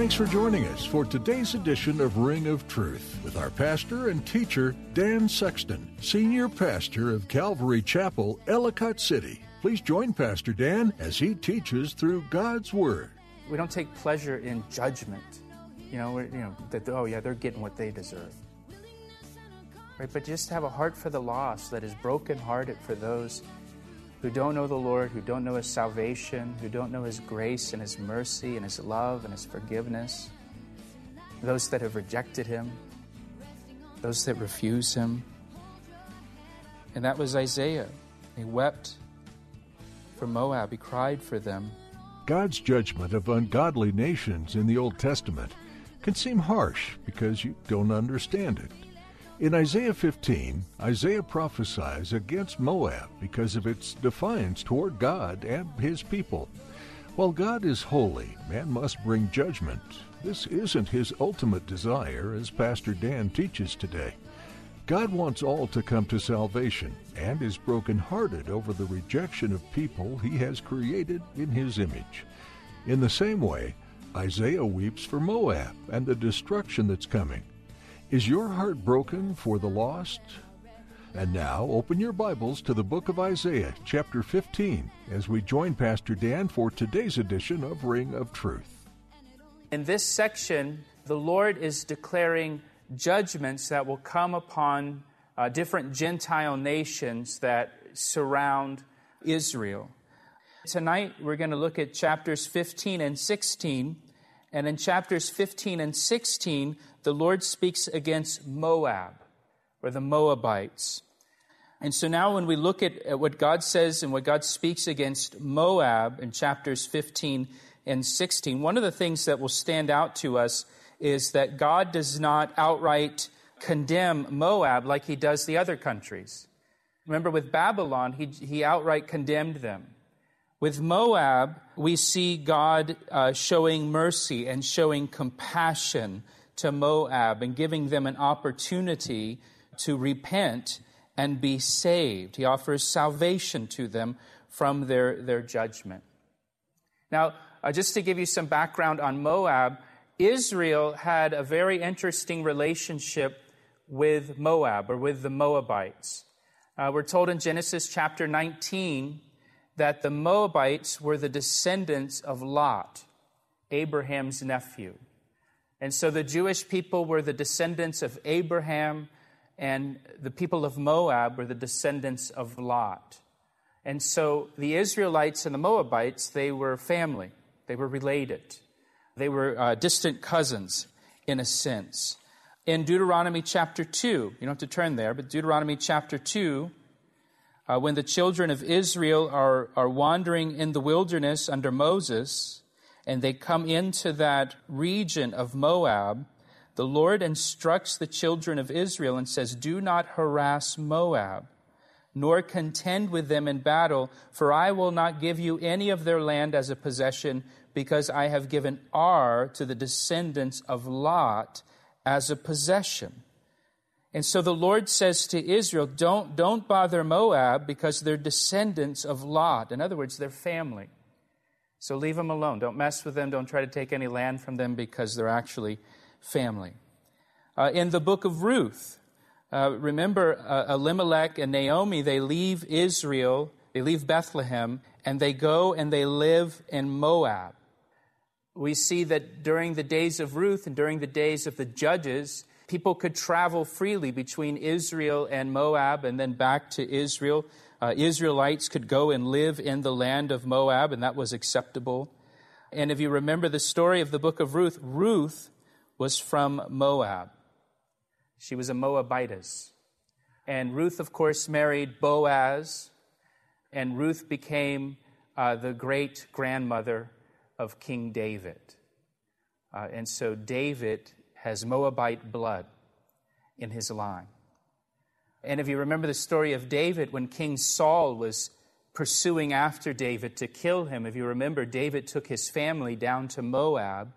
Thanks for joining us for today's edition of Ring of Truth with our pastor and teacher, Dan Sexton, senior pastor of Calvary Chapel, Ellicott City. Please join Pastor Dan as he teaches through God's Word. We don't take pleasure in judgment. You know, you know that oh yeah, they're getting what they deserve. Right, but just have a heart for the lost that is brokenhearted for those who don't know the Lord, who don't know His salvation, who don't know His grace and His mercy and His love and His forgiveness. Those that have rejected Him, those that refuse Him. And that was Isaiah. He wept for Moab, he cried for them. God's judgment of ungodly nations in the Old Testament can seem harsh because you don't understand it. In Isaiah 15, Isaiah prophesies against Moab because of its defiance toward God and his people. While God is holy, man must bring judgment. This isn't his ultimate desire, as Pastor Dan teaches today. God wants all to come to salvation and is brokenhearted over the rejection of people he has created in his image. In the same way, Isaiah weeps for Moab and the destruction that's coming. Is your heart broken for the lost? And now open your Bibles to the book of Isaiah, chapter 15, as we join Pastor Dan for today's edition of Ring of Truth. In this section, the Lord is declaring judgments that will come upon uh, different Gentile nations that surround Israel. Tonight, we're going to look at chapters 15 and 16. And in chapters 15 and 16, the Lord speaks against Moab, or the Moabites. And so now, when we look at, at what God says and what God speaks against Moab in chapters 15 and 16, one of the things that will stand out to us is that God does not outright condemn Moab like he does the other countries. Remember, with Babylon, he, he outright condemned them. With Moab, we see God uh, showing mercy and showing compassion to Moab and giving them an opportunity to repent and be saved. He offers salvation to them from their, their judgment. Now, uh, just to give you some background on Moab, Israel had a very interesting relationship with Moab or with the Moabites. Uh, we're told in Genesis chapter 19 that the Moabites were the descendants of Lot, Abraham's nephew. And so the Jewish people were the descendants of Abraham, and the people of Moab were the descendants of Lot. And so the Israelites and the Moabites, they were family, they were related. They were uh, distant cousins, in a sense. In Deuteronomy chapter 2, you don't have to turn there, but Deuteronomy chapter 2, uh, when the children of Israel are, are wandering in the wilderness under Moses, and they come into that region of Moab, the Lord instructs the children of Israel and says, Do not harass Moab, nor contend with them in battle, for I will not give you any of their land as a possession, because I have given Ar to the descendants of Lot as a possession. And so the Lord says to Israel, don't, don't bother Moab because they're descendants of Lot. In other words, they're family. So leave them alone. Don't mess with them. Don't try to take any land from them because they're actually family. Uh, in the book of Ruth, uh, remember uh, Elimelech and Naomi, they leave Israel, they leave Bethlehem, and they go and they live in Moab we see that during the days of Ruth and during the days of the judges, people could travel freely between Israel and Moab and then back to Israel. Uh, Israelites could go and live in the land of Moab, and that was acceptable. And if you remember the story of the book of Ruth, Ruth was from Moab. She was a Moabitess. And Ruth, of course, married Boaz, and Ruth became uh, the great grandmother of King David. Uh, and so David has Moabite blood in his line. And if you remember the story of David, when King Saul was pursuing after David to kill him, if you remember, David took his family down to Moab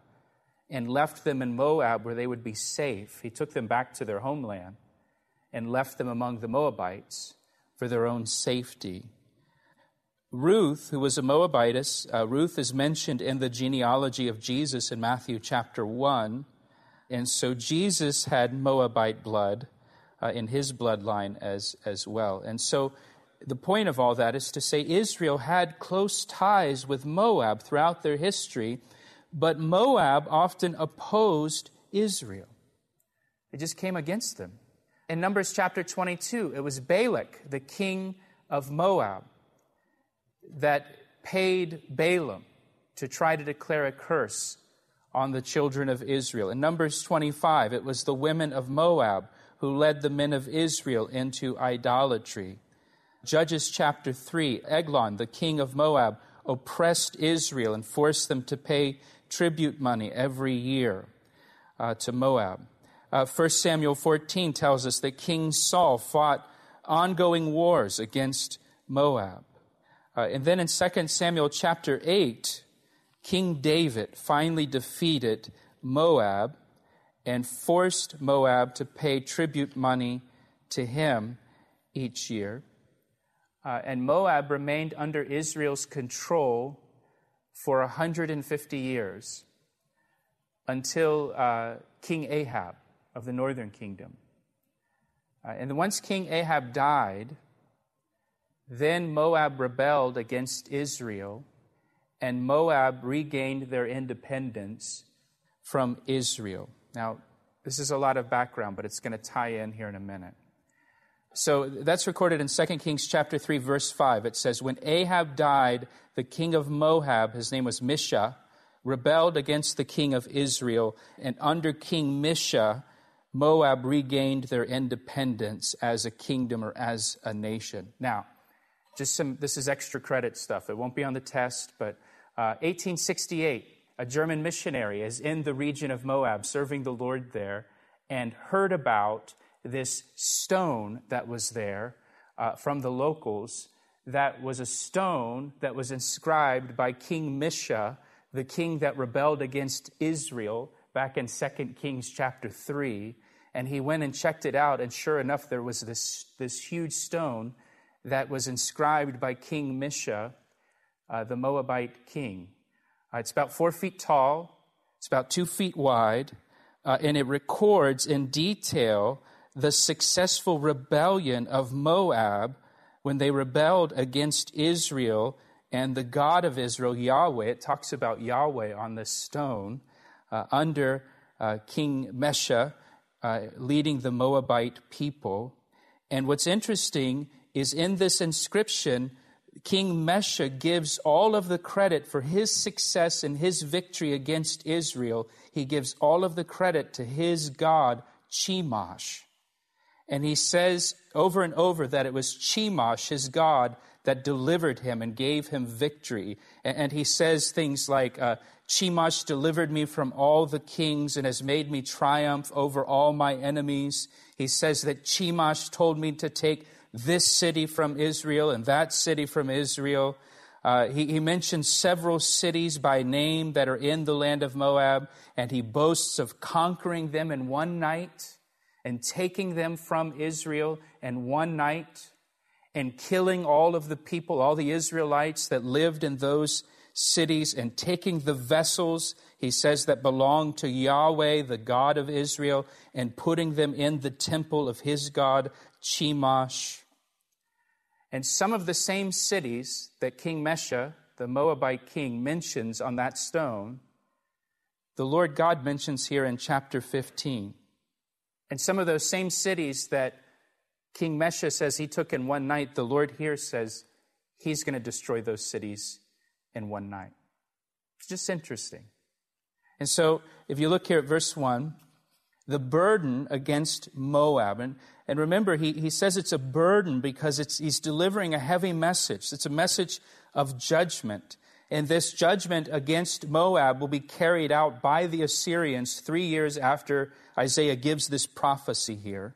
and left them in Moab where they would be safe. He took them back to their homeland and left them among the Moabites for their own safety. Ruth, who was a Moabitess, uh, Ruth is mentioned in the genealogy of Jesus in Matthew chapter 1. And so Jesus had Moabite blood uh, in his bloodline as, as well. And so the point of all that is to say Israel had close ties with Moab throughout their history, but Moab often opposed Israel. It just came against them. In Numbers chapter 22, it was Balak, the king of Moab, that paid Balaam to try to declare a curse on the children of Israel. In Numbers 25, it was the women of Moab who led the men of Israel into idolatry. Judges chapter 3, Eglon, the king of Moab, oppressed Israel and forced them to pay tribute money every year uh, to Moab. Uh, 1 Samuel 14 tells us that King Saul fought ongoing wars against Moab. Uh, and then in 2 Samuel chapter 8, King David finally defeated Moab and forced Moab to pay tribute money to him each year. Uh, and Moab remained under Israel's control for 150 years until uh, King Ahab of the northern kingdom. Uh, and once King Ahab died, then Moab rebelled against Israel, and Moab regained their independence from Israel. Now, this is a lot of background, but it's going to tie in here in a minute. So that's recorded in 2 Kings chapter 3 verse 5. It says, When Ahab died, the king of Moab, his name was Mesha, rebelled against the king of Israel, and under King Mesha, Moab regained their independence as a kingdom or as a nation. Now, just some, this is extra credit stuff. It won't be on the test, but uh, 1868, a German missionary is in the region of Moab serving the Lord there and heard about this stone that was there uh, from the locals that was a stone that was inscribed by King Mesha, the king that rebelled against Israel back in 2 Kings chapter 3. And he went and checked it out, and sure enough, there was this, this huge stone that was inscribed by King Mesha, uh, the Moabite king. It's about four feet tall, it's about two feet wide, uh, and it records in detail the successful rebellion of Moab when they rebelled against Israel and the God of Israel, Yahweh. It talks about Yahweh on the stone uh, under uh, King Mesha uh, leading the Moabite people. And what's interesting is in this inscription, King Mesha gives all of the credit for his success and his victory against Israel. He gives all of the credit to his God, Chemosh. And he says over and over that it was Chemosh, his God, that delivered him and gave him victory. And he says things like, uh, Chemosh delivered me from all the kings and has made me triumph over all my enemies. He says that Chemosh told me to take this city from Israel and that city from Israel. Uh, he, he mentions several cities by name that are in the land of Moab, and he boasts of conquering them in one night and taking them from Israel in one night and killing all of the people, all the Israelites that lived in those cities, and taking the vessels, he says, that belong to Yahweh, the God of Israel, and putting them in the temple of his God, Chemosh. And some of the same cities that King Mesha, the Moabite king, mentions on that stone, the Lord God mentions here in chapter 15. And some of those same cities that King Mesha says he took in one night, the Lord here says he's going to destroy those cities in one night. It's just interesting. And so, if you look here at verse 1, the burden against Moab, and, and remember, he, he says it's a burden because it's, he's delivering a heavy message. It's a message of judgment. And this judgment against Moab will be carried out by the Assyrians three years after Isaiah gives this prophecy here.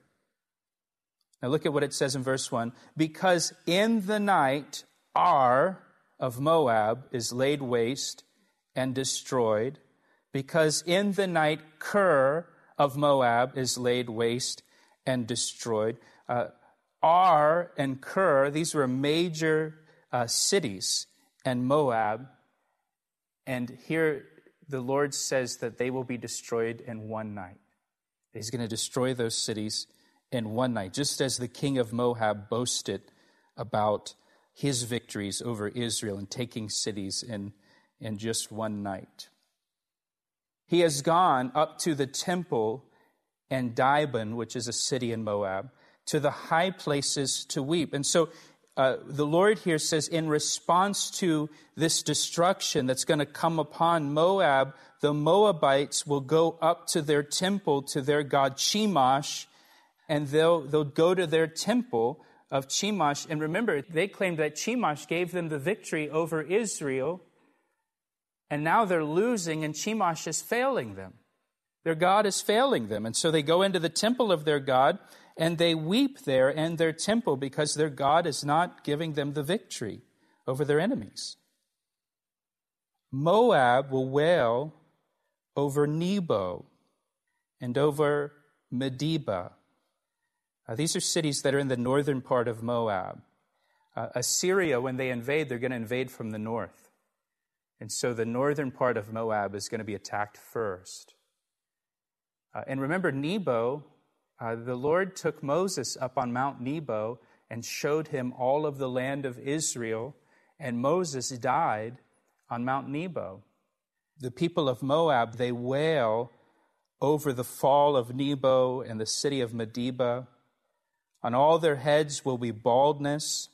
Now look at what it says in verse 1 Because in the night Ar of Moab is laid waste and destroyed, because in the night Kir of Moab is laid waste and destroyed. Uh, Ar and Kir, these were major uh, cities, and Moab. And here the Lord says that they will be destroyed in one night. He's going to destroy those cities in one night, just as the king of Moab boasted about his victories over Israel and taking cities in, in just one night. He has gone up to the temple and Dibon, which is a city in Moab, to the high places to weep. And so uh, the Lord here says, in response to this destruction that's going to come upon Moab, the Moabites will go up to their temple, to their god Chemosh, and they'll, they'll go to their temple of Chemosh. And remember, they claimed that Chemosh gave them the victory over Israel, and now they're losing, and Chemosh is failing them. Their God is failing them. And so they go into the temple of their God, and they weep there in their temple because their God is not giving them the victory over their enemies. Moab will wail over Nebo and over Medeba uh, these are cities that are in the northern part of Moab. Uh, Assyria, when they invade, they're going to invade from the north. And so the northern part of Moab is going to be attacked first. Uh, and remember, Nebo, uh, the Lord took Moses up on Mount Nebo and showed him all of the land of Israel, and Moses died on Mount Nebo. The people of Moab, they wail over the fall of Nebo and the city of Medeba. On all their heads will be baldness,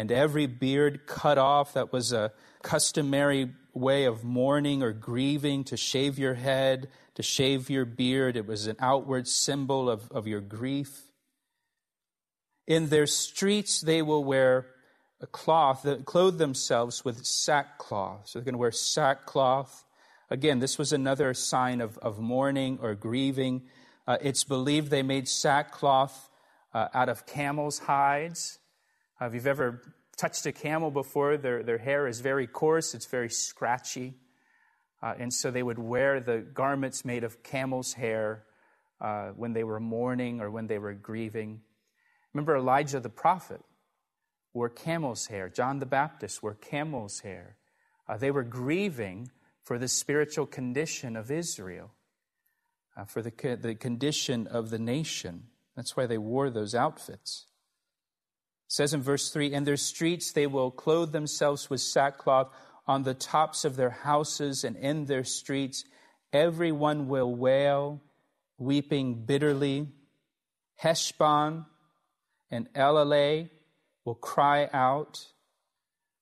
and every beard cut off. That was a customary way of mourning or grieving to shave your head, to shave your beard. It was an outward symbol of, of your grief. In their streets, they will wear a cloth, clothe themselves with sackcloth. So they're going to wear sackcloth. Again, this was another sign of, of mourning or grieving. Uh, it's believed they made sackcloth uh, out of camel's hides. Uh, if you've ever touched a camel before, their, their hair is very coarse, it's very scratchy. Uh, and so they would wear the garments made of camel's hair uh, when they were mourning or when they were grieving. Remember Elijah the prophet wore camel's hair. John the Baptist wore camel's hair. Uh, they were grieving for the spiritual condition of Israel, uh, for the, the condition of the nation. That's why they wore those outfits. Says in verse 3 In their streets they will clothe themselves with sackcloth on the tops of their houses and in their streets. Everyone will wail, weeping bitterly. Heshbon and Elealeh will cry out.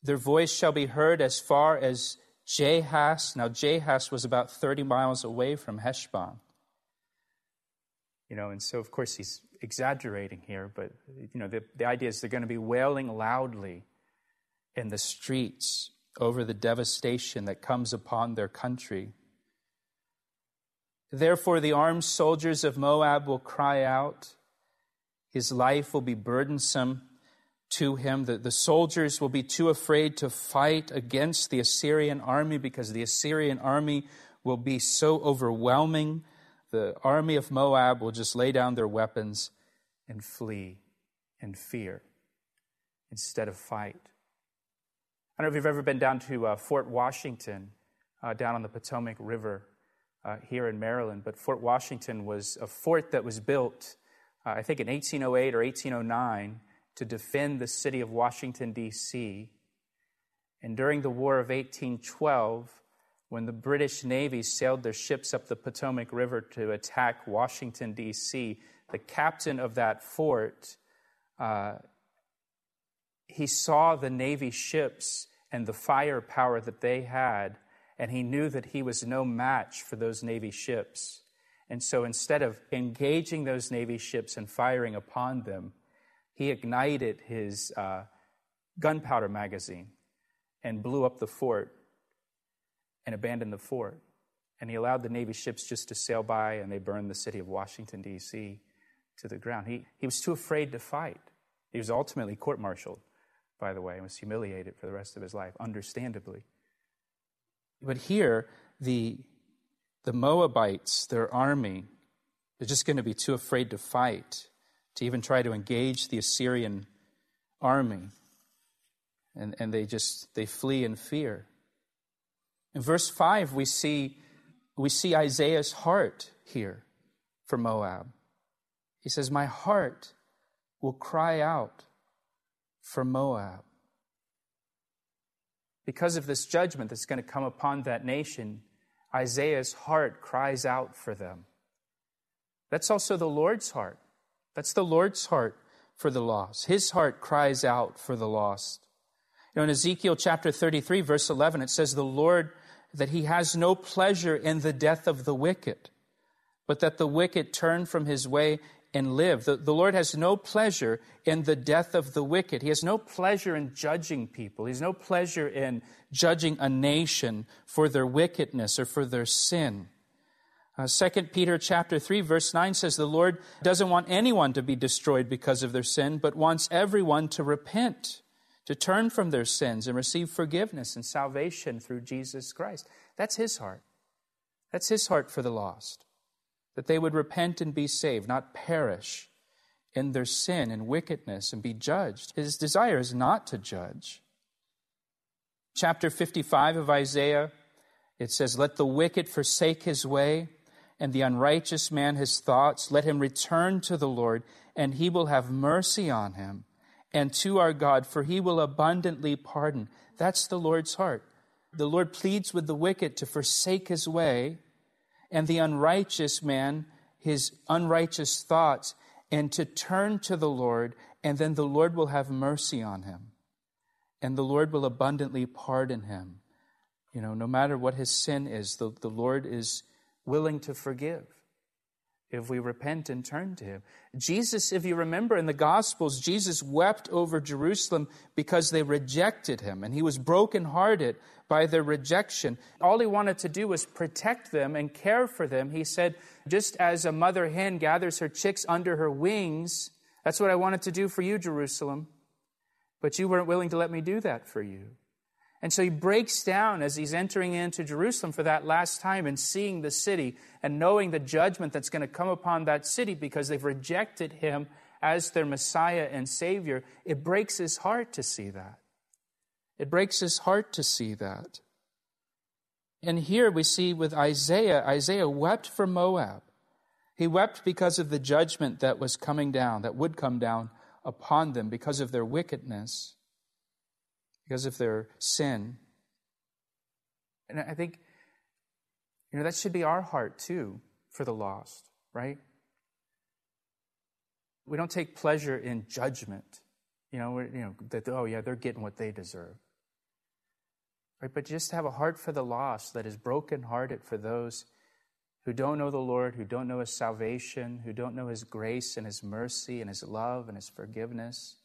Their voice shall be heard as far as Jahaz. Now, Jahaz was about 30 miles away from Heshbon. You know, and so of course he's exaggerating here, but you know, the, the idea is they're going to be wailing loudly in the streets over the devastation that comes upon their country. Therefore, the armed soldiers of Moab will cry out. His life will be burdensome to him. The, the soldiers will be too afraid to fight against the Assyrian army because the Assyrian army will be so overwhelming the army of Moab will just lay down their weapons and flee in fear instead of fight. I don't know if you've ever been down to uh, Fort Washington, uh, down on the Potomac River uh, here in Maryland, but Fort Washington was a fort that was built, uh, I think, in 1808 or 1809 to defend the city of Washington, D.C. And during the War of 1812, when the British Navy sailed their ships up the Potomac River to attack Washington, D.C., the captain of that fort, uh, he saw the Navy ships and the firepower that they had, and he knew that he was no match for those Navy ships. And so instead of engaging those Navy ships and firing upon them, he ignited his uh, gunpowder magazine and blew up the fort and abandoned the fort. And he allowed the Navy ships just to sail by, and they burned the city of Washington, D.C. to the ground. He, he was too afraid to fight. He was ultimately court martialed, by the way, and was humiliated for the rest of his life, understandably. But here, the, the Moabites, their army, they're just going to be too afraid to fight, to even try to engage the Assyrian army. And, and they just they flee in fear. In verse 5, we see, we see Isaiah's heart here for Moab. He says, My heart will cry out for Moab. Because of this judgment that's going to come upon that nation, Isaiah's heart cries out for them. That's also the Lord's heart. That's the Lord's heart for the lost. His heart cries out for the lost. You know, in Ezekiel chapter 33, verse 11, it says, The Lord, that he has no pleasure in the death of the wicked, but that the wicked turn from his way and live. The, the Lord has no pleasure in the death of the wicked. He has no pleasure in judging people. He has no pleasure in judging a nation for their wickedness or for their sin. Uh, 2 Peter chapter 3 verse 9 says the Lord doesn't want anyone to be destroyed because of their sin, but wants everyone to repent, to turn from their sins and receive forgiveness and salvation through Jesus Christ. That's his heart. That's his heart for the lost that they would repent and be saved, not perish in their sin and wickedness and be judged. His desire is not to judge. Chapter 55 of Isaiah, it says, Let the wicked forsake his way, and the unrighteous man his thoughts. Let him return to the Lord, and he will have mercy on him, and to our God, for he will abundantly pardon. That's the Lord's heart. The Lord pleads with the wicked to forsake his way and the unrighteous man his unrighteous thoughts and to turn to the Lord, and then the Lord will have mercy on him. And the Lord will abundantly pardon him. You know, no matter what his sin is, the, the Lord is willing to forgive if we repent and turn to him. Jesus, if you remember in the Gospels, Jesus wept over Jerusalem because they rejected him, and he was brokenhearted by their rejection. All he wanted to do was protect them and care for them. He said, just as a mother hen gathers her chicks under her wings, that's what I wanted to do for you, Jerusalem. But you weren't willing to let me do that for you. And so he breaks down as he's entering into Jerusalem for that last time and seeing the city and knowing the judgment that's going to come upon that city because they've rejected him as their Messiah and Savior. It breaks his heart to see that. It breaks his heart to see that. And here we see with Isaiah, Isaiah wept for Moab. He wept because of the judgment that was coming down, that would come down upon them because of their wickedness, because of their sin. And I think, you know, that should be our heart too for the lost, right? We don't take pleasure in judgment. You know, you know that, oh, yeah, they're getting what they deserve. Right? But just have a heart for the lost that is brokenhearted for those who don't know the Lord, who don't know His salvation, who don't know His grace and His mercy and His love and His forgiveness,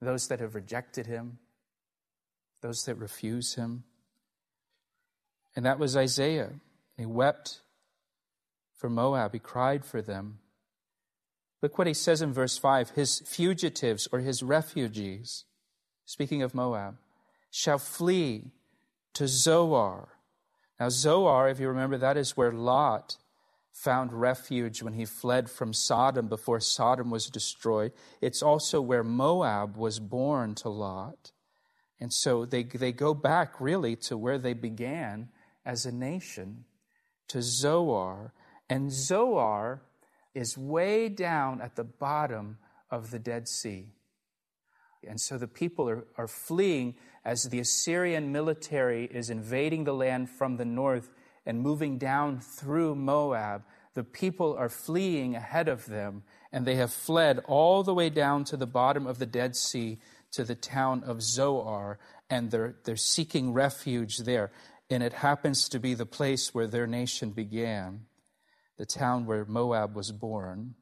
those that have rejected Him, those that refuse Him. And that was Isaiah. He wept for Moab, he cried for them. Look what he says in verse 5 his fugitives or his refugees, speaking of Moab shall flee to Zoar. Now, Zoar, if you remember, that is where Lot found refuge when he fled from Sodom before Sodom was destroyed. It's also where Moab was born to Lot. And so they, they go back really to where they began as a nation, to Zoar. And Zoar is way down at the bottom of the Dead Sea. And so the people are, are fleeing as the Assyrian military is invading the land from the north and moving down through Moab. The people are fleeing ahead of them, and they have fled all the way down to the bottom of the Dead Sea to the town of Zoar, and they're, they're seeking refuge there. and it happens to be the place where their nation began, the town where Moab was born.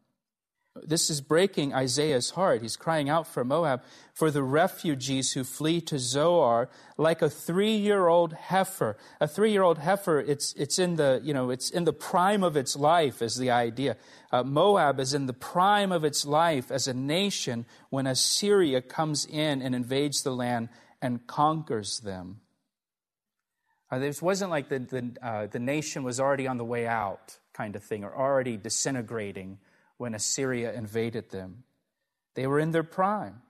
This is breaking Isaiah's heart. He's crying out for Moab, for the refugees who flee to Zoar, like a three-year-old heifer. A three-year-old heifer, it's, it's in the, you know, it's in the prime of its life is the idea. Uh, Moab is in the prime of its life as a nation when Assyria comes in and invades the land and conquers them. Uh, this wasn't like the, the, uh, the nation was already on the way out kind of thing or already disintegrating when Assyria invaded them. They were in their prime.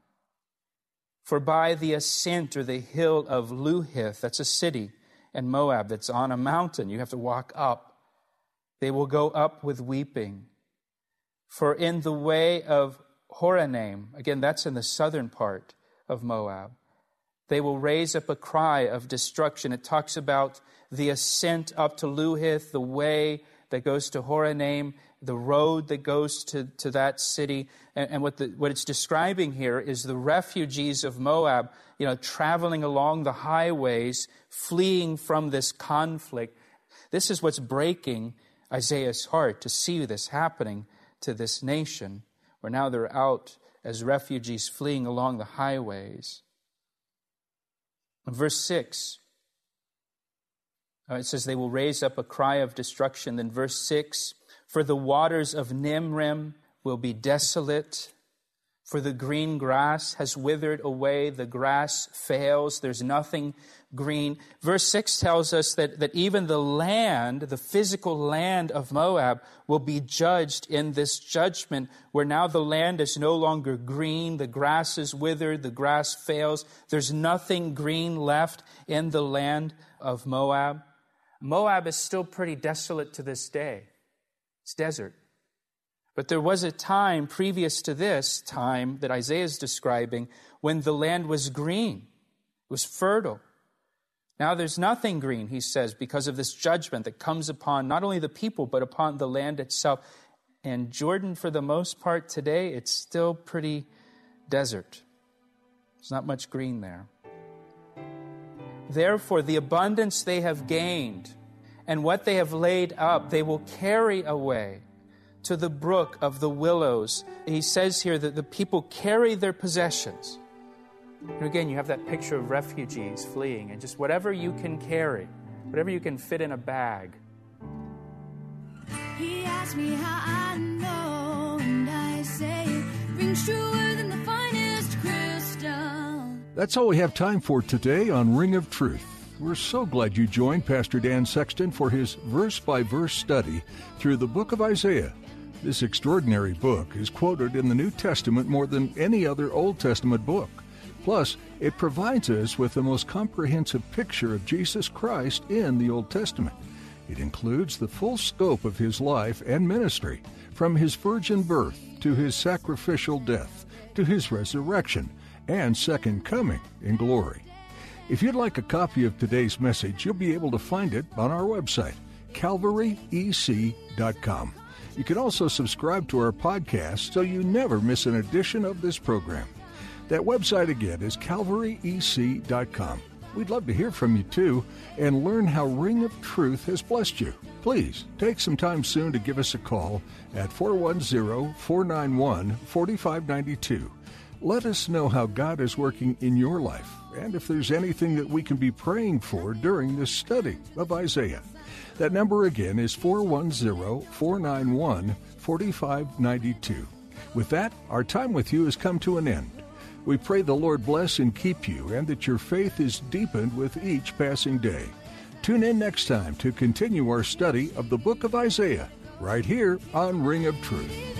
For by the ascent or the hill of Luhith, that's a city, and Moab that's on a mountain, you have to walk up. They will go up with weeping. For in the way of Horonaim, again, that's in the southern part of Moab, they will raise up a cry of destruction. It talks about the ascent up to Luhith, the way that goes to Horonaim, the road that goes to, to that city. And, and what, the, what it's describing here is the refugees of Moab, you know, traveling along the highways, fleeing from this conflict. This is what's breaking Isaiah's heart to see this happening to this nation, where now they're out as refugees fleeing along the highways. In verse 6, uh, it says, They will raise up a cry of destruction. Then verse 6 For the waters of Nimrim will be desolate, for the green grass has withered away, the grass fails, there's nothing green. Verse 6 tells us that, that even the land, the physical land of Moab, will be judged in this judgment, where now the land is no longer green, the grass is withered, the grass fails, there's nothing green left in the land of Moab. Moab is still pretty desolate to this day. It's desert. But there was a time previous to this time that Isaiah is describing when the land was green, it was fertile. Now there's nothing green, he says, because of this judgment that comes upon not only the people, but upon the land itself. And Jordan, for the most part today, it's still pretty desert. There's not much green there. Therefore, the abundance they have gained and what they have laid up, they will carry away to the brook of the willows. He says here that the people carry their possessions. And again, you have that picture of refugees fleeing, and just whatever you can carry, whatever you can fit in a bag. He asked me how I know, and I say That's all we have time for today on Ring of Truth. We're so glad you joined Pastor Dan Sexton for his verse by verse study through the book of Isaiah. This extraordinary book is quoted in the New Testament more than any other Old Testament book. Plus, it provides us with the most comprehensive picture of Jesus Christ in the Old Testament. It includes the full scope of his life and ministry, from his virgin birth to his sacrificial death to his resurrection and second coming in glory. If you'd like a copy of today's message, you'll be able to find it on our website, calvaryec.com. You can also subscribe to our podcast so you never miss an edition of this program. That website again is calvaryec.com. We'd love to hear from you too and learn how Ring of Truth has blessed you. Please take some time soon to give us a call at 410 491 4592. Let us know how God is working in your life and if there's anything that we can be praying for during this study of Isaiah. That number again is 410 491 4592. With that, our time with you has come to an end. We pray the Lord bless and keep you and that your faith is deepened with each passing day. Tune in next time to continue our study of the book of Isaiah right here on Ring of Truth.